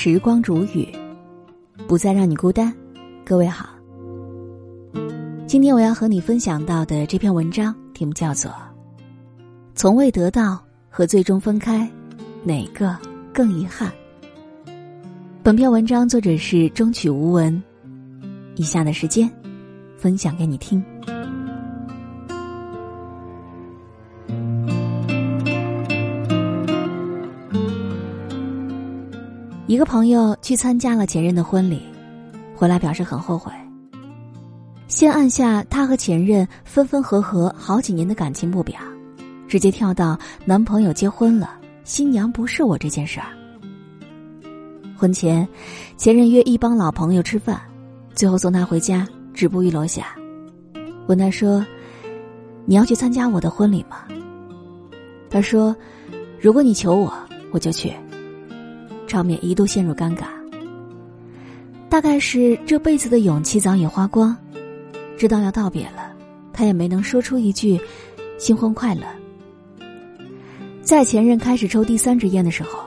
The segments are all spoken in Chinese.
时光如雨，不再让你孤单。各位好，今天我要和你分享到的这篇文章题目叫做《从未得到和最终分开，哪个更遗憾》。本篇文章作者是中曲无闻。以下的时间，分享给你听。一个朋友去参加了前任的婚礼，回来表示很后悔。先按下他和前任分分合合好几年的感情不表，直接跳到男朋友结婚了，新娘不是我这件事儿。婚前，前任约一帮老朋友吃饭，最后送他回家，止步于楼下，问他说：“你要去参加我的婚礼吗？”他说：“如果你求我，我就去。”场面一度陷入尴尬。大概是这辈子的勇气早已花光，知道要道别了，他也没能说出一句“新婚快乐”。在前任开始抽第三支烟的时候，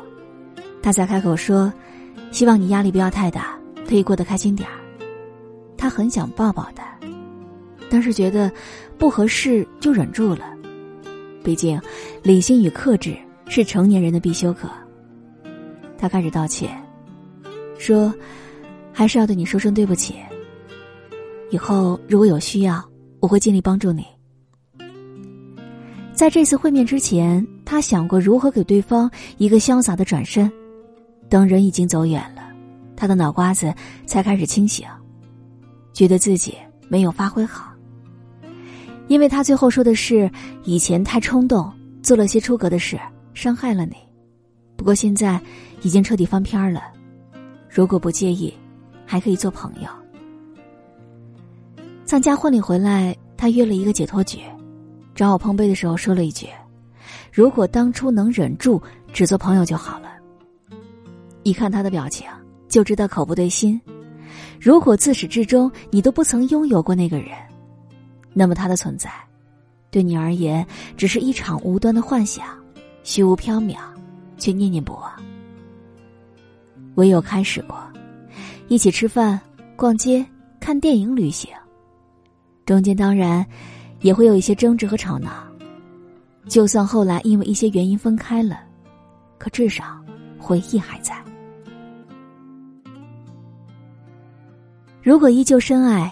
他才开口说：“希望你压力不要太大，可以过得开心点儿。”他很想抱抱他，但是觉得不合适就忍住了。毕竟，理性与克制是成年人的必修课。他开始道歉，说：“还是要对你说声对不起。以后如果有需要，我会尽力帮助你。”在这次会面之前，他想过如何给对方一个潇洒的转身。等人已经走远了，他的脑瓜子才开始清醒，觉得自己没有发挥好。因为他最后说的是：“以前太冲动，做了些出格的事，伤害了你。”不过现在已经彻底翻篇了，如果不介意，还可以做朋友。参加婚礼回来，他约了一个解脱局，找我碰杯的时候说了一句：“如果当初能忍住，只做朋友就好了。”一看他的表情，就知道口不对心。如果自始至终你都不曾拥有过那个人，那么他的存在，对你而言只是一场无端的幻想，虚无缥缈。却念念不忘。唯有开始过，一起吃饭、逛街、看电影、旅行，中间当然也会有一些争执和吵闹。就算后来因为一些原因分开了，可至少回忆还在。如果依旧深爱，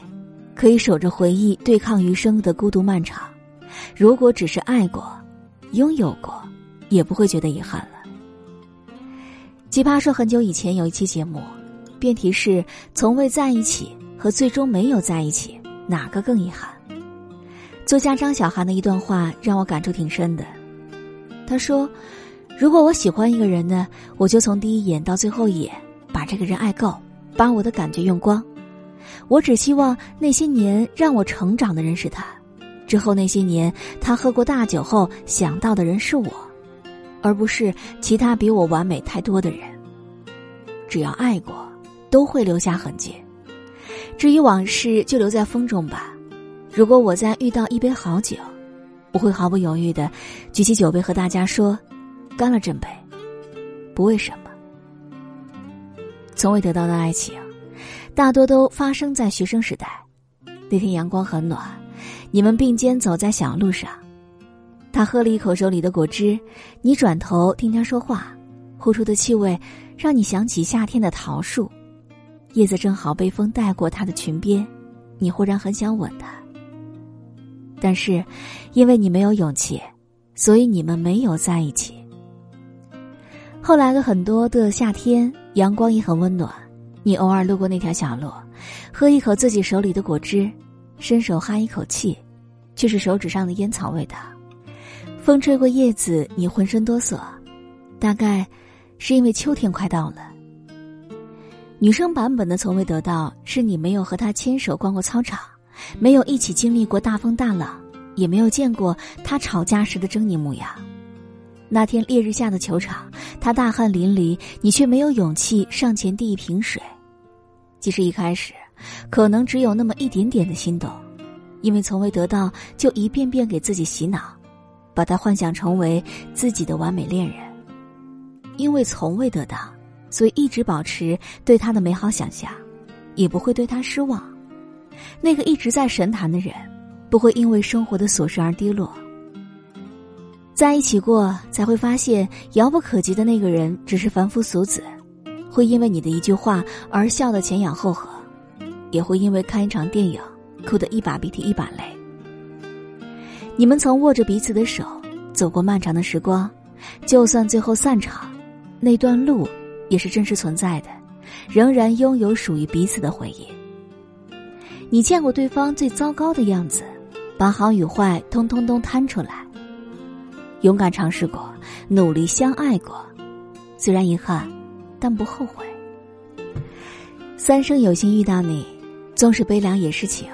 可以守着回忆对抗余生的孤独漫长；如果只是爱过、拥有过，也不会觉得遗憾了。奇葩说很久以前有一期节目，辩题是从未在一起和最终没有在一起哪个更遗憾？作家张小涵的一段话让我感触挺深的。他说：“如果我喜欢一个人呢，我就从第一眼到最后一眼把这个人爱够，把我的感觉用光。我只希望那些年让我成长的人是他，之后那些年他喝过大酒后想到的人是我。”而不是其他比我完美太多的人。只要爱过，都会留下痕迹。至于往事，就留在风中吧。如果我再遇到一杯好酒，我会毫不犹豫的举起酒杯和大家说：“干了这杯。”不为什么。从未得到的爱情，大多都发生在学生时代。那天阳光很暖，你们并肩走在小路上。他喝了一口手里的果汁，你转头听他说话，呼出的气味让你想起夏天的桃树，叶子正好被风带过他的裙边，你忽然很想吻他。但是，因为你没有勇气，所以你们没有在一起。后来的很多的夏天，阳光也很温暖，你偶尔路过那条小路，喝一口自己手里的果汁，伸手哈一口气，却是手指上的烟草味道。风吹过叶子，你浑身哆嗦，大概是因为秋天快到了。女生版本的从未得到，是你没有和他牵手逛过操场，没有一起经历过大风大浪，也没有见过他吵架时的狰狞模样。那天烈日下的球场，他大汗淋漓，你却没有勇气上前递一瓶水。即使一开始，可能只有那么一点点的心动，因为从未得到，就一遍遍给自己洗脑。把他幻想成为自己的完美恋人，因为从未得到，所以一直保持对他的美好想象，也不会对他失望。那个一直在神坛的人，不会因为生活的琐事而低落。在一起过，才会发现遥不可及的那个人只是凡夫俗子，会因为你的一句话而笑得前仰后合，也会因为看一场电影哭得一把鼻涕一把泪。你们曾握着彼此的手走过漫长的时光，就算最后散场，那段路也是真实存在的，仍然拥有属于彼此的回忆。你见过对方最糟糕的样子，把好与坏通通都摊出来。勇敢尝试过，努力相爱过，虽然遗憾，但不后悔。三生有幸遇到你，纵使悲凉也是情。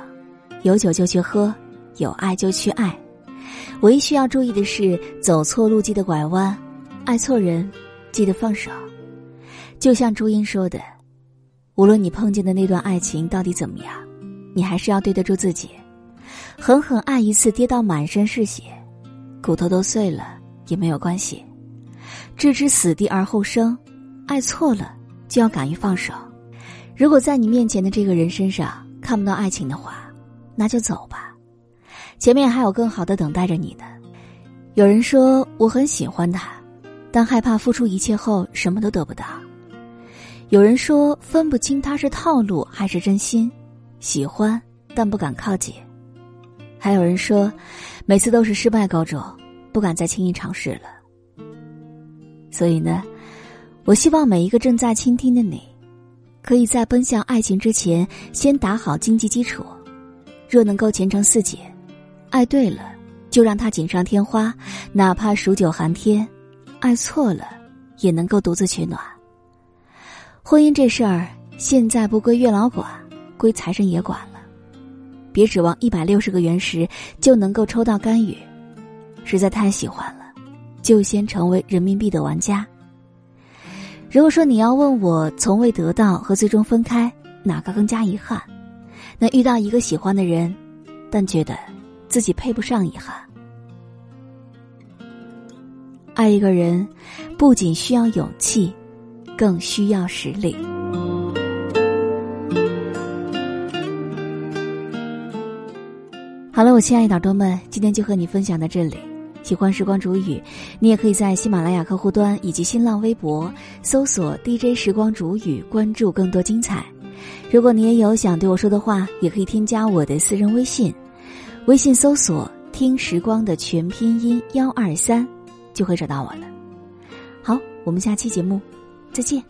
有酒就去喝，有爱就去爱。唯一需要注意的是，走错路记得拐弯，爱错人记得放手。就像朱茵说的：“无论你碰见的那段爱情到底怎么样。”你还是要对得住自己，狠狠爱一次，跌到满身是血，骨头都碎了也没有关系。置之死地而后生，爱错了就要敢于放手。如果在你面前的这个人身上看不到爱情的话，那就走吧，前面还有更好的等待着你呢。有人说我很喜欢他，但害怕付出一切后什么都得不到。有人说分不清他是套路还是真心。喜欢，但不敢靠近。还有人说，每次都是失败告终，不敢再轻易尝试了。所以呢，我希望每一个正在倾听的你，可以在奔向爱情之前，先打好经济基础。若能够前程似锦，爱对了就让它锦上添花，哪怕数九寒天；爱错了，也能够独自取暖。婚姻这事儿，现在不归月老管。归财神爷管了，别指望一百六十个原石就能够抽到甘雨，实在太喜欢了，就先成为人民币的玩家。如果说你要问我从未得到和最终分开哪个更加遗憾，那遇到一个喜欢的人，但觉得自己配不上遗憾。爱一个人，不仅需要勇气，更需要实力。好了，我亲爱的耳朵们，今天就和你分享到这里。喜欢时光煮雨，你也可以在喜马拉雅客户端以及新浪微博搜索 DJ 时光煮雨，关注更多精彩。如果你也有想对我说的话，也可以添加我的私人微信，微信搜索“听时光”的全拼音幺二三，就会找到我了。好，我们下期节目再见。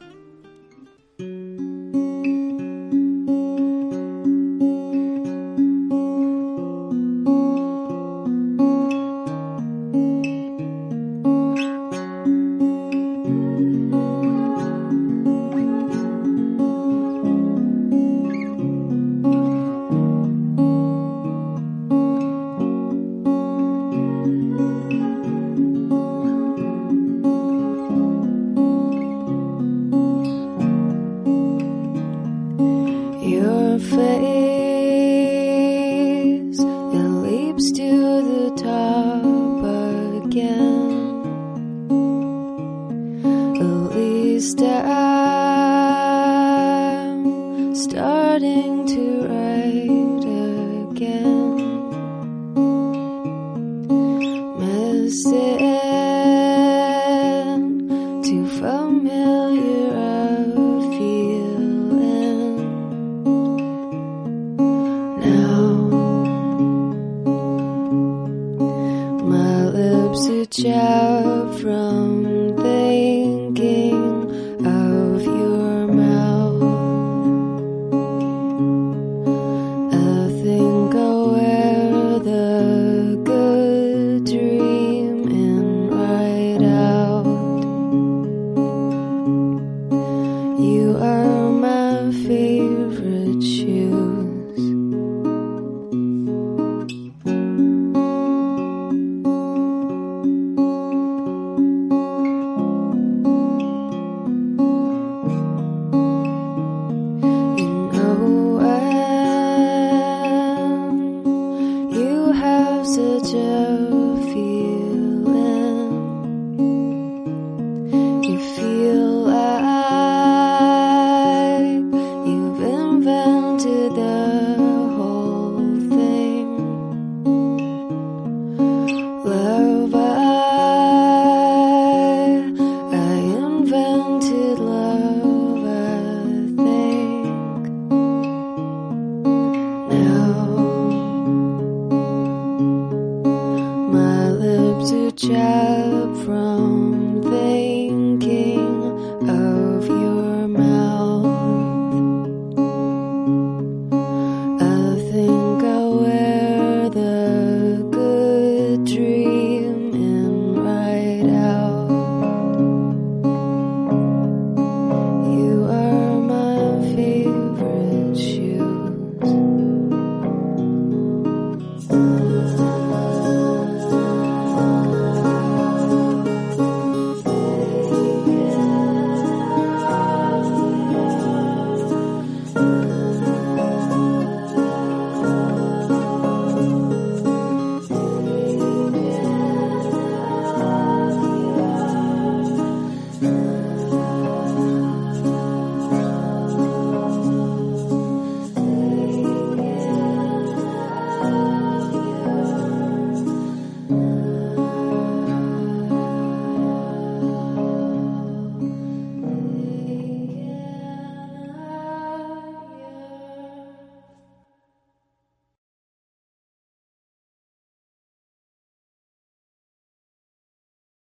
I'm starting to write again. Missing too familiar a feeling now. My lips are chapped.